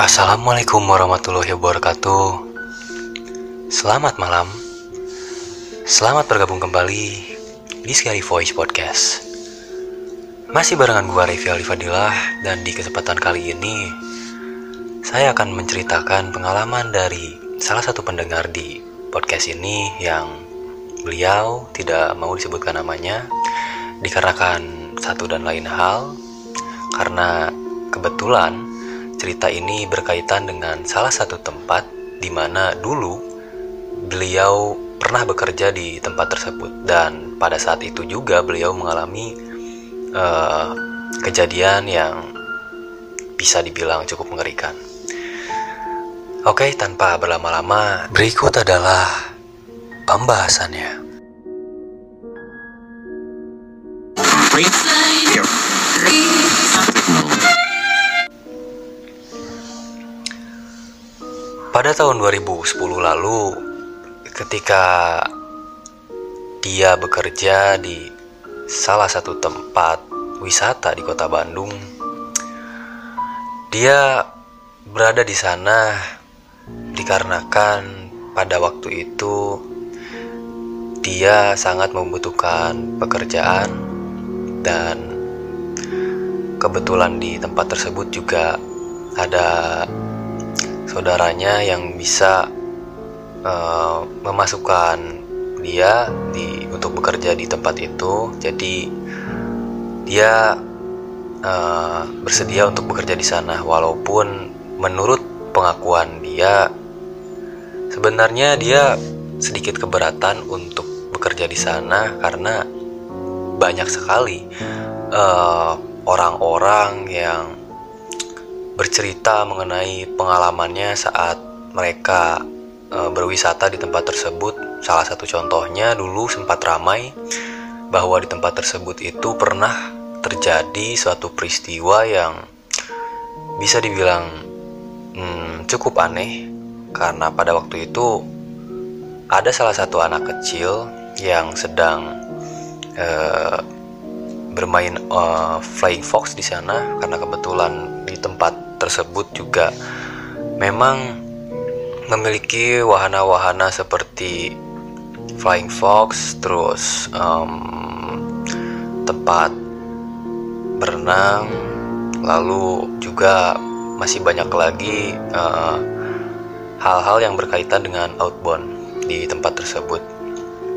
Assalamualaikum warahmatullahi wabarakatuh. Selamat malam. Selamat bergabung kembali di Scary Voice Podcast. Masih barengan gue Revi Alifadilah dan di kesempatan kali ini saya akan menceritakan pengalaman dari salah satu pendengar di podcast ini yang beliau tidak mau disebutkan namanya dikarenakan satu dan lain hal karena kebetulan cerita ini berkaitan dengan salah satu tempat di mana dulu beliau pernah bekerja di tempat tersebut dan pada saat itu juga beliau mengalami uh, kejadian yang bisa dibilang cukup mengerikan. Oke, tanpa berlama-lama, berikut adalah pembahasannya. Pada tahun 2010 lalu, ketika dia bekerja di salah satu tempat wisata di kota Bandung, dia berada di sana dikarenakan pada waktu itu dia sangat membutuhkan pekerjaan dan kebetulan di tempat tersebut juga ada saudaranya yang bisa uh, memasukkan dia di untuk bekerja di tempat itu. Jadi dia uh, bersedia untuk bekerja di sana. Walaupun menurut pengakuan dia sebenarnya dia sedikit keberatan untuk bekerja di sana karena banyak sekali eh, orang-orang uh, yang bercerita mengenai pengalamannya saat mereka e, berwisata di tempat tersebut. Salah satu contohnya dulu sempat ramai bahwa di tempat tersebut itu pernah terjadi suatu peristiwa yang bisa dibilang hmm, cukup aneh karena pada waktu itu ada salah satu anak kecil yang sedang e, bermain uh, flying fox di sana karena kebetulan di tempat tersebut juga memang memiliki wahana-wahana seperti flying fox, terus um, tempat berenang, lalu juga masih banyak lagi uh, hal-hal uh, yang berkaitan dengan outbound di tempat tersebut.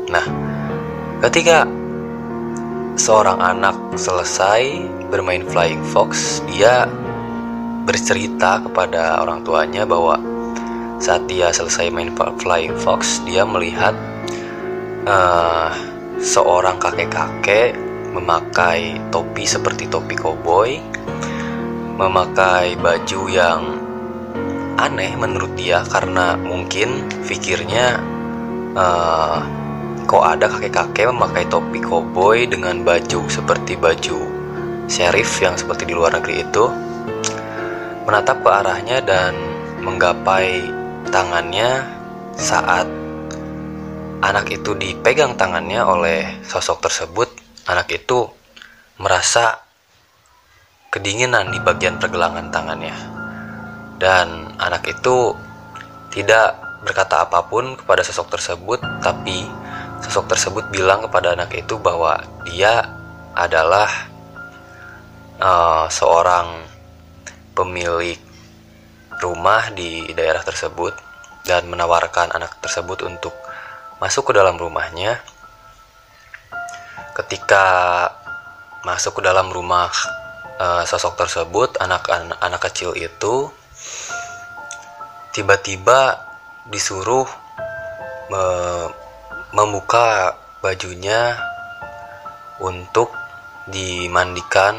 Nah, ketika seorang anak selesai bermain flying fox, dia bercerita kepada orang tuanya bahwa saat dia selesai main Flying Fox, dia melihat uh, seorang kakek-kakek memakai topi seperti topi koboi, memakai baju yang aneh menurut dia karena mungkin pikirnya uh, kok ada kakek-kakek memakai topi koboi dengan baju seperti baju sheriff yang seperti di luar negeri itu menatap ke arahnya dan menggapai tangannya saat anak itu dipegang tangannya oleh sosok tersebut. Anak itu merasa kedinginan di bagian pergelangan tangannya. Dan anak itu tidak berkata apa pun kepada sosok tersebut tapi sosok tersebut bilang kepada anak itu bahwa dia adalah uh, seorang pemilik rumah di daerah tersebut dan menawarkan anak tersebut untuk masuk ke dalam rumahnya. Ketika masuk ke dalam rumah uh, sosok tersebut, anak-anak anak kecil itu tiba-tiba disuruh me membuka bajunya untuk dimandikan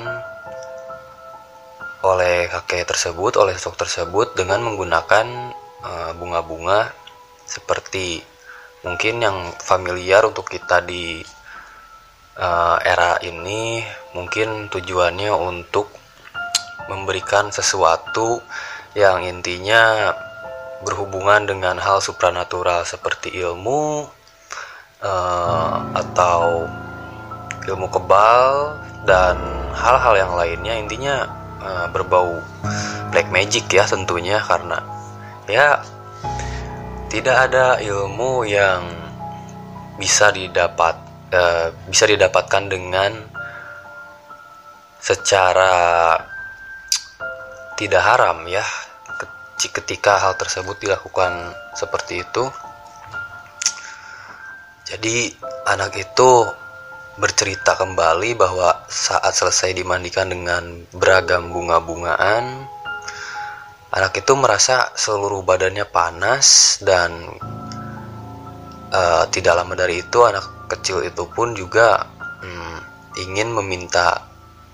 oleh kakek tersebut, oleh sosok tersebut dengan menggunakan eh, bunga-bunga seperti mungkin yang familiar untuk kita di uh, era ini. Mungkin tujuannya untuk memberikan sesuatu yang intinya berhubungan dengan hal supranatural seperti ilmu uh, atau ilmu kebal dan hal-hal yang lainnya. Intinya uh, berbau black magic ya tentunya karena ya tidak ada ilmu yang bisa didapat uh, bisa didapatkan dengan secara tidak haram ya. Ketika hal tersebut dilakukan seperti itu jadi anak itu bercerita kembali bahwa saat selesai dimandikan dengan beragam bunga-bungaan, anak itu merasa seluruh badannya panas dan uh, tidak lama dari itu anak kecil itu pun juga um, ingin meminta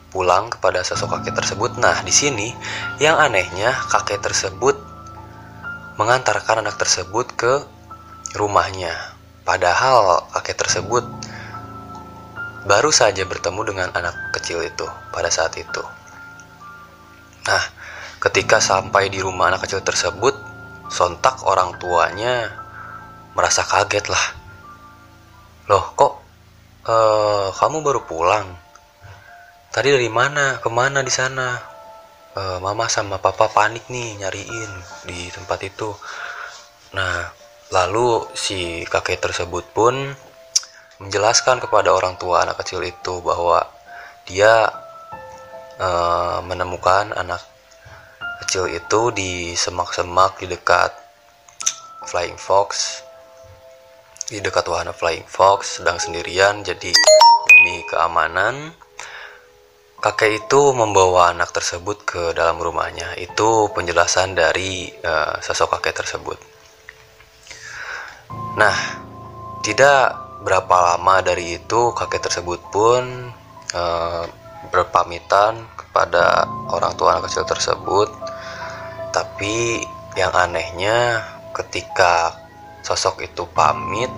pulang kepada sosok kakek tersebut. Nah, di sini yang anehnya kakek tersebut mengantarkan anak tersebut ke rumahnya. Padahal kakek tersebut baru saja bertemu dengan anak kecil itu pada saat itu. Nah, ketika sampai di rumah anak kecil tersebut, sontak orang tuanya merasa kaget lah. Loh, kok uh, kamu baru pulang? Tadi dari mana? Ke mana di sana? Uh, mama sama papa panik nih nyariin di tempat itu. Nah, lalu si kakek tersebut pun menjelaskan kepada orang tua anak kecil itu bahwa dia uh, menemukan anak kecil itu di semak-semak di dekat Flying Fox. Di dekat wahana Flying Fox sedang sendirian jadi demi keamanan kakek itu membawa anak tersebut ke dalam rumahnya. Itu penjelasan dari uh, sosok kakek tersebut. Nah tidak berapa lama dari itu kakek tersebut pun uh, berpamitan kepada orang tua anak kecil tersebut. Tapi yang anehnya ketika sosok itu pamit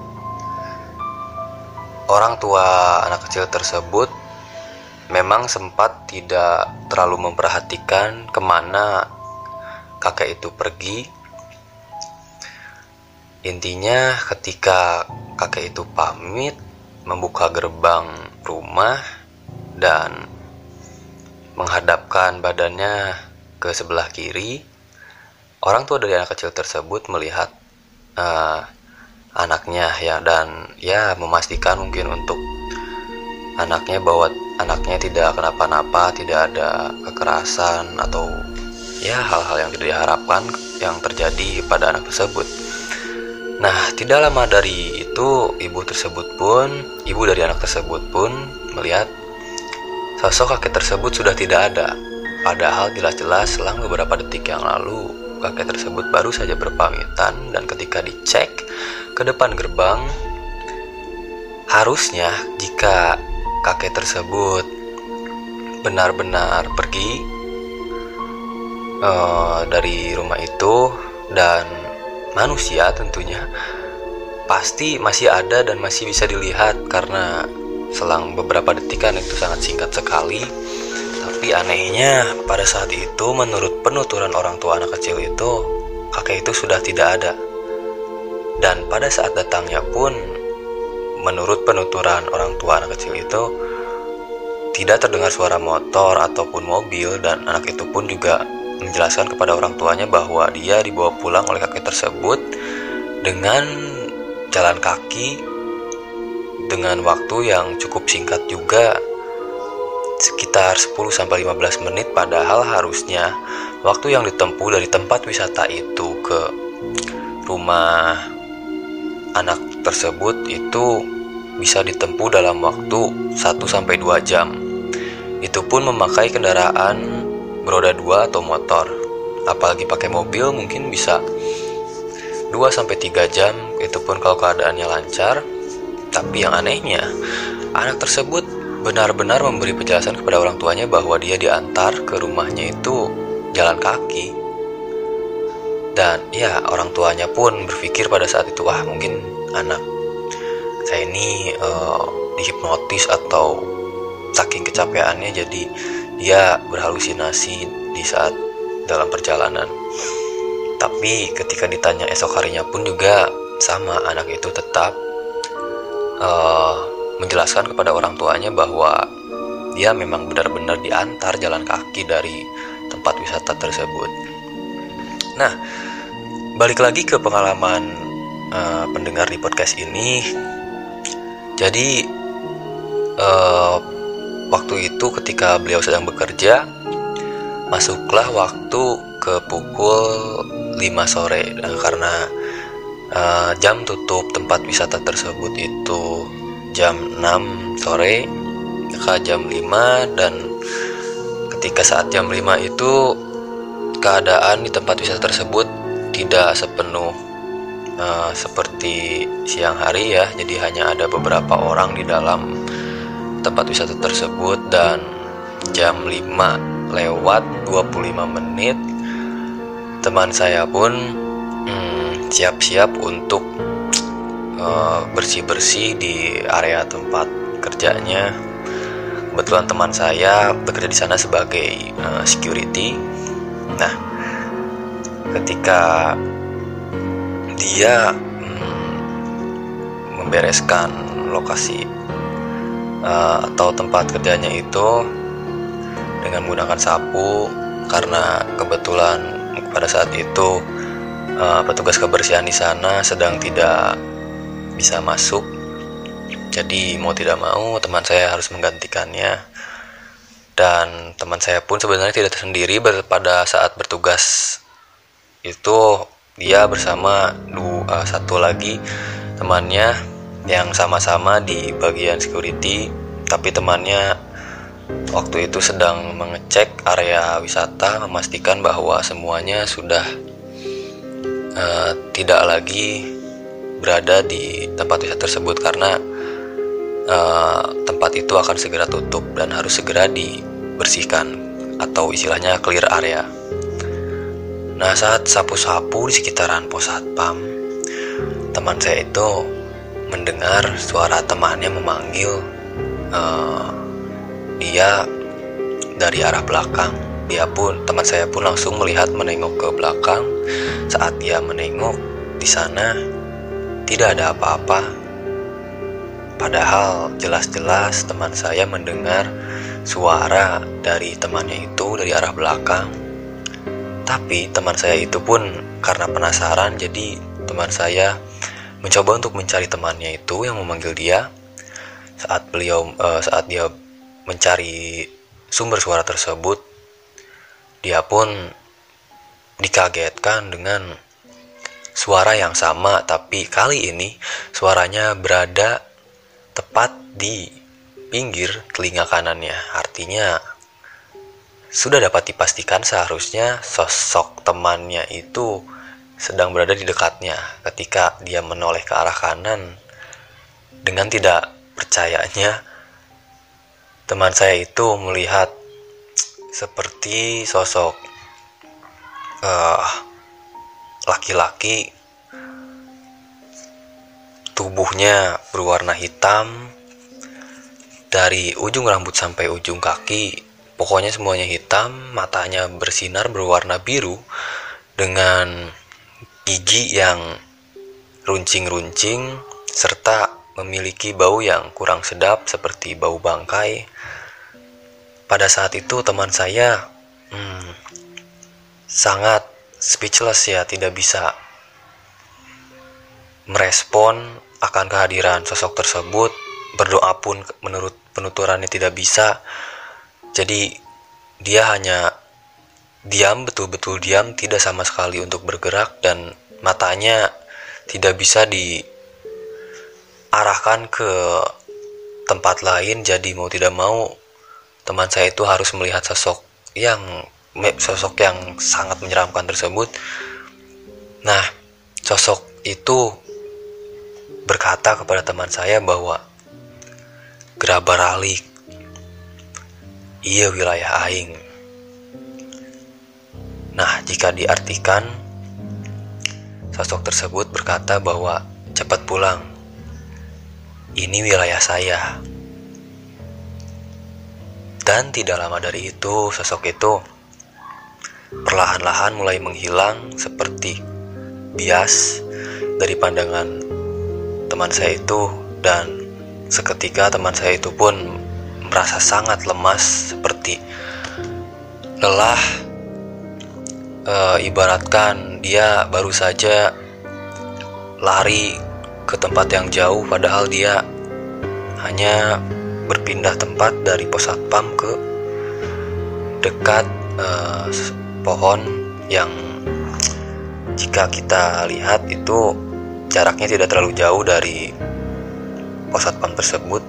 orang tua anak kecil tersebut memang sempat tidak terlalu memperhatikan ke mana kakek itu pergi. Intinya ketika kakek itu pamit membuka gerbang rumah dan menghadapkan badannya ke sebelah kiri. Orang tua dari anak kecil tersebut melihat uh, anaknya ya dan ya memastikan mungkin untuk anaknya bahwa anaknya tidak kenapa-napa, tidak ada kekerasan atau ya hal-hal yang tidak diharapkan yang terjadi pada anak tersebut. Nah, tidak lama dari itu, ibu tersebut pun, ibu dari anak tersebut pun melihat sosok kakek tersebut sudah tidak ada. Padahal jelas-jelas selang beberapa detik yang lalu, kakek tersebut baru saja berpamitan dan ketika dicek ke depan gerbang, harusnya jika kakek tersebut benar-benar pergi uh, dari rumah itu dan manusia tentunya pasti masih ada dan masih bisa dilihat karena selang beberapa detikan itu sangat singkat sekali. Tapi anehnya pada saat itu menurut penuturan orang tua anak kecil itu kakek itu sudah tidak ada. Dan pada saat datangnya pun menurut penuturan orang tua anak kecil itu tidak terdengar suara motor ataupun mobil dan anak itu pun juga menjelaskan kepada orang tuanya bahwa dia dibawa pulang oleh kakek tersebut dengan jalan kaki dengan waktu yang cukup singkat juga sekitar 10 sampai 15 menit padahal harusnya waktu yang ditempuh dari tempat wisata itu ke rumah anak tersebut itu bisa ditempuh dalam waktu 1 sampai 2 jam. Itu pun memakai kendaraan beroda dua atau motor. Apalagi pakai mobil mungkin bisa 2 sampai 3 jam itu pun kalau keadaannya lancar. Tapi yang anehnya, anak tersebut benar-benar memberi penjelasan kepada orang tuanya bahwa dia diantar ke rumahnya itu jalan kaki. Dan ya, orang tuanya pun berpikir pada saat itu, wah mungkin anak saya ini uh, dihipnotis atau saking kecapeannya jadi dia berhalusinasi di saat dalam perjalanan. Tapi ketika ditanya esok harinya pun juga sama anak itu tetap uh, menjelaskan kepada orang tuanya bahwa dia memang benar-benar diantar jalan kaki dari tempat wisata tersebut. Nah, balik lagi ke pengalaman uh, pendengar di podcast ini. Jadi uh, waktu itu ketika beliau sedang bekerja, masuklah waktu ke pukul 5 sore. Nah, karena uh, jam tutup tempat wisata tersebut itu jam 6 sore ke jam 5 dan ketika saat jam 5 itu keadaan di tempat wisata tersebut tidak sepenuh uh, seperti siang hari ya. Jadi hanya ada beberapa orang di dalam tempat wisata tersebut dan jam 5 lewat 25 menit. Teman saya pun hmm, siap-siap hmm, untuk uh, bersih-bersih di area tempat kerjanya. Kebetulan teman saya bekerja di sana sebagai uh, security. Nah ketika dia hmm, membereskan lokasi uh, atau tempat kerjanya itu dengan menggunakan sapu karena kebetulan pada saat itu uh, petugas kebersihan di sana sedang tidak bisa masuk. Jadi mau tidak mau teman saya harus menggantikannya. Dan teman saya pun sebenarnya tidak sendiri pada saat bertugas itu. Dia bersama dua satu lagi temannya yang sama-sama di bagian security tapi temannya waktu itu sedang mengecek area wisata memastikan bahwa semuanya sudah uh, tidak lagi berada di tempat wisata tersebut karena uh, tempat itu akan segera tutup dan harus segera dibersihkan atau istilahnya clear area. Nah saat sapu-sapu di sekitaran pos satpam, teman saya itu mendengar suara temannya memanggil uh, dia dari arah belakang. Dia pun teman saya pun langsung melihat menengok ke belakang. Saat dia menengok di sana tidak ada apa-apa Padahal jelas-jelas teman saya mendengar suara dari temannya itu dari arah belakang. Tapi teman saya itu pun karena penasaran jadi teman saya mencoba untuk mencari temannya itu yang memanggil dia. Saat beliau uh, saat dia mencari sumber suara tersebut, dia pun dikagetkan dengan suara yang sama tapi kali ini suaranya berada tepat di pinggir telinga kanannya. Artinya sudah dapat dipastikan seharusnya sosok temannya itu sedang berada di dekatnya ketika dia menoleh ke arah kanan dengan tidak percayanya teman saya itu melihat seperti sosok uh, laki-laki Tubuhnya berwarna hitam dari ujung rambut sampai ujung kaki. Pokoknya semuanya hitam, matanya bersinar berwarna biru dengan gigi yang runcing-runcing serta memiliki bau yang kurang sedap seperti bau bangkai. Pada saat itu teman saya hmm, sangat speechless ya, tidak bisa merespon akan kehadiran sosok tersebut berdoa pun menurut penuturannya tidak bisa jadi dia hanya diam betul-betul diam tidak sama sekali untuk bergerak dan matanya tidak bisa diarahkan ke tempat lain jadi mau tidak mau teman saya itu harus melihat sosok yang sosok yang sangat menyeramkan tersebut nah sosok itu berkata kepada teman saya bahwa Grabaralik iya wilayah aing. Nah, jika diartikan sosok tersebut berkata bahwa cepat pulang. Ini wilayah saya. Dan tidak lama dari itu, sosok itu perlahan-lahan mulai menghilang seperti bias dari pandangan teman saya itu dan seketika teman saya itu pun merasa sangat lemas seperti lelah e, ibaratkan dia baru saja lari ke tempat yang jauh padahal dia hanya berpindah tempat dari pos satpam ke dekat e, pohon yang jika kita lihat itu jaraknya tidak terlalu jauh dari pos satpam tersebut.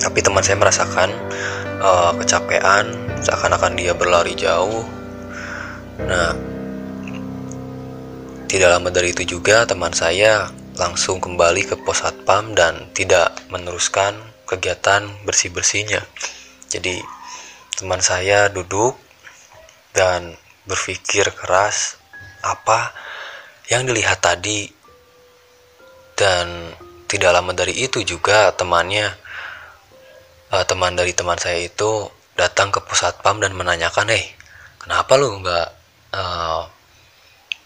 Tapi teman saya merasakan uh, kecapean seakan-akan dia berlari jauh nah tidak lama dari itu juga teman saya langsung kembali ke pos satpam dan tidak meneruskan kegiatan bersih-bersihnya. Jadi teman saya duduk dan berpikir keras apa yang dilihat tadi. Dan tidak lama dari itu juga temannya uh, teman dari teman saya itu datang ke pusat pam dan menanyakan, eh kenapa lu nggak uh,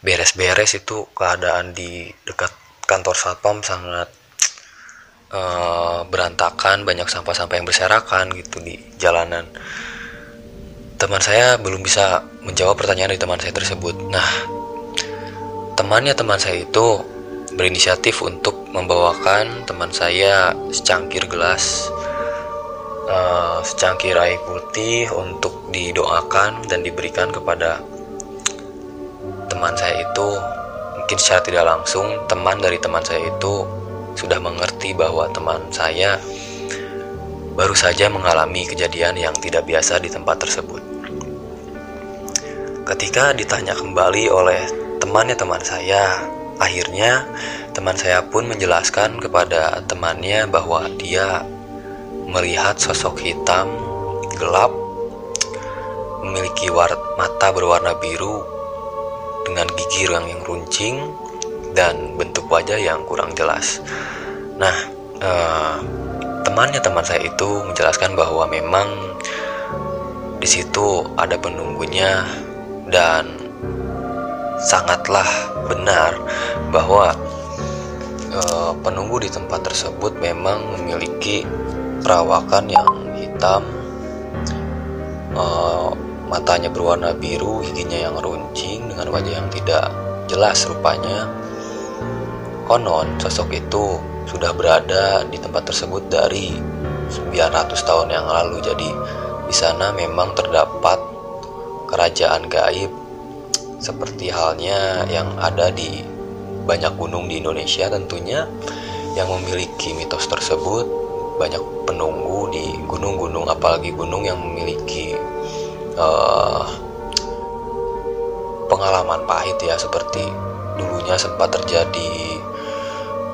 beres-beres itu keadaan di dekat kantor satpam sangat uh, berantakan, banyak sampah-sampah yang berserakan gitu di jalanan. Teman saya belum bisa menjawab pertanyaan dari teman saya tersebut. Nah, temannya teman saya itu berinisiatif untuk membawakan teman saya secangkir gelas uh, secangkir air putih untuk didoakan dan diberikan kepada teman saya itu mungkin secara tidak langsung teman dari teman saya itu sudah mengerti bahwa teman saya baru saja mengalami kejadian yang tidak biasa di tempat tersebut. Ketika ditanya kembali oleh temannya teman saya, akhirnya teman saya pun menjelaskan kepada temannya bahwa dia melihat sosok hitam gelap memiliki mata berwarna biru dengan gigi yang, yang runcing dan bentuk wajah yang kurang jelas. Nah, eh, temannya teman saya itu menjelaskan bahwa memang di situ ada penunggunya dan sangatlah benar bahwa eh, penunggu di tempat tersebut memang memiliki perawakan yang hitam, uh, matanya berwarna biru, giginya yang runcing dengan wajah yang tidak jelas rupanya. Konon sosok itu sudah berada di tempat tersebut dari 900 tahun yang lalu. Jadi di sana memang terdapat kerajaan gaib seperti halnya yang ada di banyak gunung di Indonesia tentunya yang memiliki mitos tersebut banyak penunggu di gunung-gunung apalagi gunung yang memiliki uh, pengalaman pahit ya seperti dulunya sempat terjadi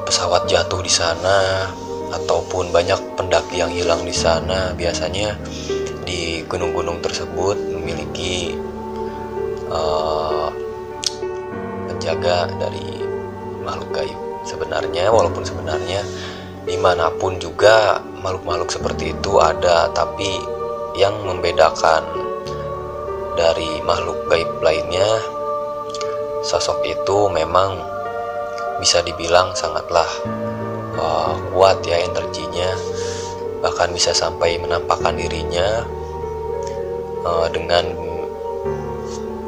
pesawat jatuh di sana ataupun banyak pendaki yang hilang di sana. Biasanya di gunung-gunung tersebut memiliki uh, penjaga dari makhluk gaib sebenarnya walaupun sebenarnya di mana pun juga makhluk-makhluk seperti itu ada tapi yang membedakan dari makhluk gaib lainnya sosok itu memang bisa dibilang sangatlah uh, kuat ya energinya bahkan bisa sampai menampakkan dirinya uh, dengan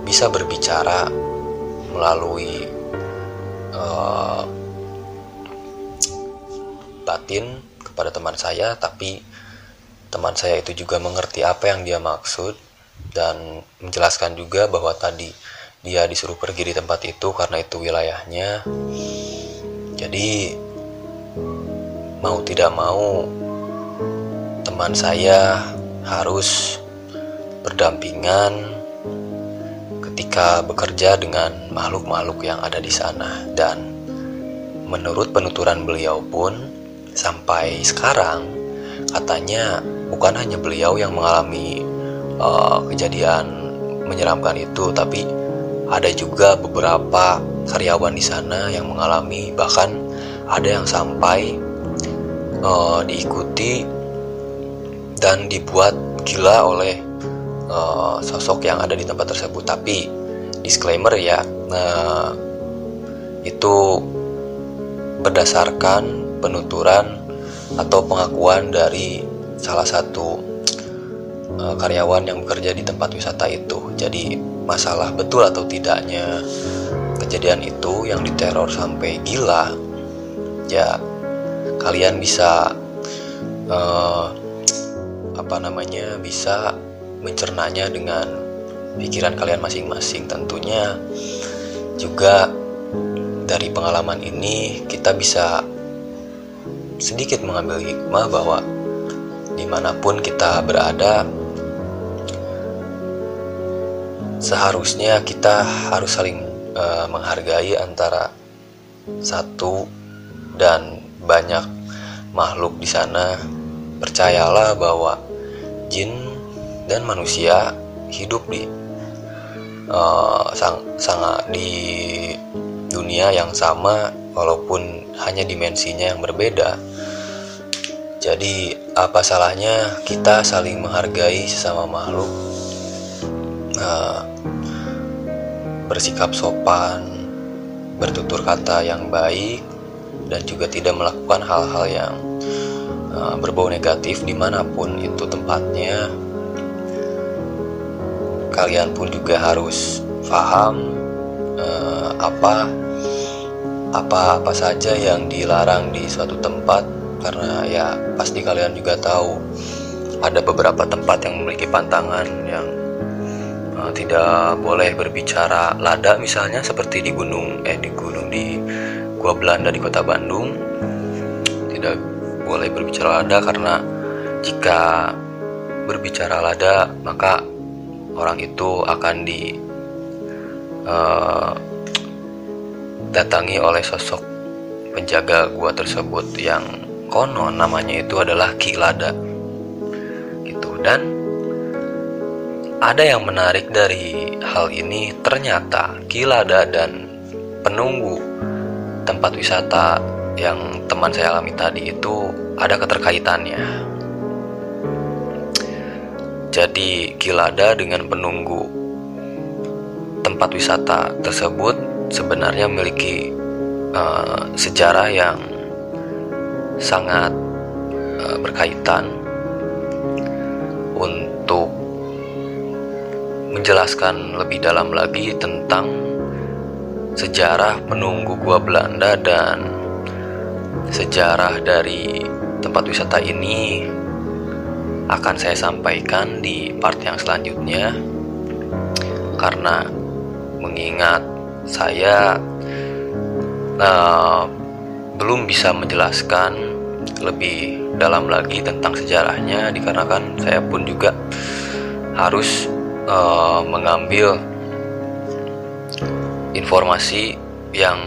bisa berbicara melalui uh, batin kepada teman saya tapi teman saya itu juga mengerti apa yang dia maksud dan menjelaskan juga bahwa tadi dia disuruh pergi di tempat itu karena itu wilayahnya. Jadi mau tidak mau teman saya harus berdampingan ketika bekerja dengan makhluk-makhluk yang ada di sana. Dan menurut penuturan beliau pun sampai sekarang katanya bukan hanya beliau yang mengalami uh, kejadian menyeramkan itu, tapi ada juga beberapa karyawan di sana yang mengalami bahkan ada yang sampai uh, diikuti dan dibuat gila oleh uh, sosok yang ada di tempat tersebut. Tapi disclaimer ya, nah, itu berdasarkan penuturan atau pengakuan dari salah satu uh, karyawan yang bekerja di tempat wisata itu. Jadi masalah betul atau tidaknya kejadian itu yang diteror sampai gila, ya kalian bisa uh, apa namanya bisa mencernanya dengan pikiran kalian masing-masing tentunya juga dari pengalaman ini kita bisa sedikit mengambil hikmah bahwa di mana pun kita berada seharusnya kita harus saling uh, menghargai antara satu dan banyak makhluk di sana percayalah bahwa jin dan manusia hidup di uh, sang sangat di dunia yang sama walaupun hanya dimensinya yang berbeda. Jadi apa salahnya kita saling menghargai sesama makhluk, uh, bersikap sopan, bertutur kata yang baik, dan juga tidak melakukan hal-hal yang uh, berbau negatif di mana pun itu tempatnya. Kalian pun juga harus paham uh, apa apa apa saja yang dilarang di suatu tempat. Karena ya pasti kalian juga tahu ada beberapa tempat yang memiliki pantangan yang uh, tidak boleh berbicara lada misalnya seperti di gunung eh di gunung di gua Belanda di kota Bandung. Tidak boleh berbicara lada karena jika berbicara lada maka orang itu akan di uh, datangi oleh sosok penjaga gua tersebut yang konon namanya itu adalah Ki Lada. Gitu. Dan ada yang menarik dari hal ini ternyata Ki Lada dan penunggu tempat wisata yang teman saya alami tadi itu ada keterkaitannya. Jadi Kilada dengan penunggu tempat wisata tersebut sebenarnya memiliki uh, sejarah yang sangat uh, berkaitan untuk menjelaskan lebih dalam lagi tentang sejarah penunggu gua Belanda dan sejarah dari tempat wisata ini akan saya sampaikan di part yang selanjutnya. Karena mengingat saya uh, belum bisa menjelaskan lebih dalam lagi tentang sejarahnya dikarenakan saya pun juga harus uh, mengambil informasi yang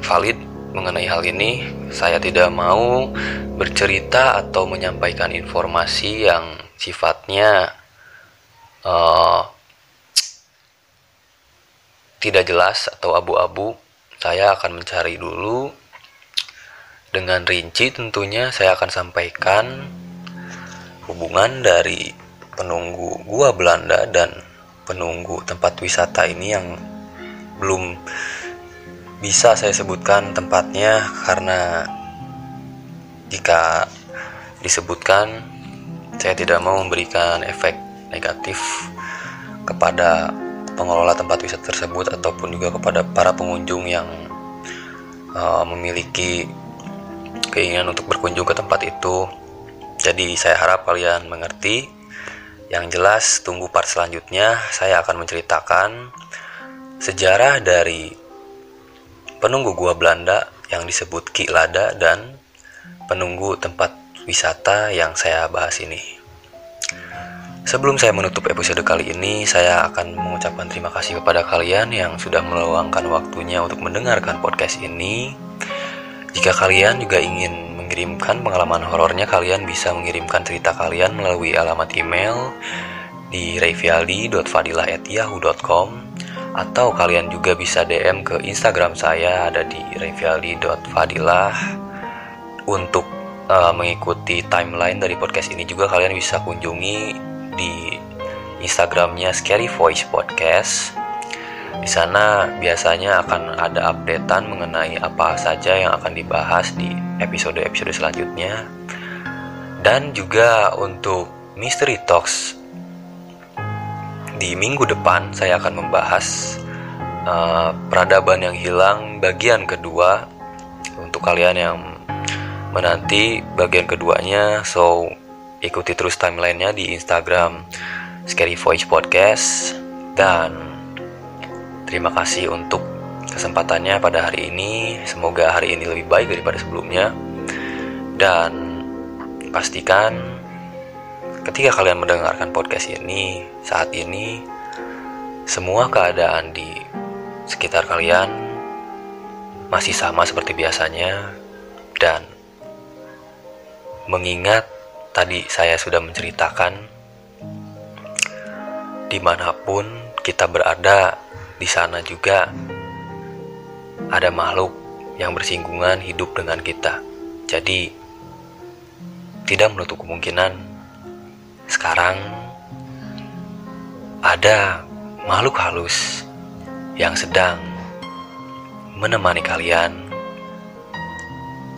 valid mengenai hal ini saya tidak mau bercerita atau menyampaikan informasi yang sifatnya uh, tidak jelas atau abu-abu. Saya akan mencari dulu dengan rinci tentunya saya akan sampaikan hubungan dari penunggu gua Belanda dan penunggu tempat wisata ini yang belum bisa saya sebutkan tempatnya karena jika disebutkan saya tidak mau memberikan efek negatif kepada pengelola tempat wisata tersebut ataupun juga kepada para pengunjung yang uh, memiliki keinginan untuk berkunjung ke tempat itu. Jadi saya harap kalian mengerti. Yang jelas tunggu part selanjutnya saya akan menceritakan sejarah dari penunggu gua Belanda yang disebut Ki Lada dan penunggu tempat wisata yang saya bahas ini. Sebelum saya menutup episode kali ini, saya akan mengucapkan terima kasih kepada kalian yang sudah meluangkan waktunya untuk mendengarkan podcast ini. Jika kalian juga ingin mengirimkan pengalaman horornya, kalian bisa mengirimkan cerita kalian melalui alamat email di revialdi.fadilah@yahoo.com atau kalian juga bisa DM ke Instagram saya ada di revialdi.fadilah untuk uh, mengikuti timeline dari podcast ini juga kalian bisa kunjungi di Instagramnya Scary Voice Podcast. Di sana biasanya akan ada updatean mengenai apa saja yang akan dibahas di episode-episode selanjutnya. Dan juga untuk Mystery Talks di minggu depan saya akan membahas uh, peradaban yang hilang bagian kedua untuk kalian yang menanti bagian keduanya so ikuti terus timelinenya di Instagram Scary Voice Podcast dan terima kasih untuk kesempatannya pada hari ini semoga hari ini lebih baik daripada sebelumnya. Dan pastikan ketika kalian mendengarkan podcast ini saat ini semua keadaan di sekitar kalian masih sama seperti biasanya. Dan mengingat tadi saya sudah menceritakan di mana pun kita berada di sana juga ada makhluk yang bersinggungan hidup dengan kita jadi tidak menutup kemungkinan sekarang ada makhluk halus yang sedang menemani kalian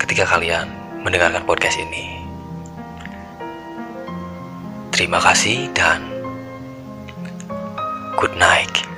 ketika kalian mendengarkan podcast ini. Terima kasih dan good night.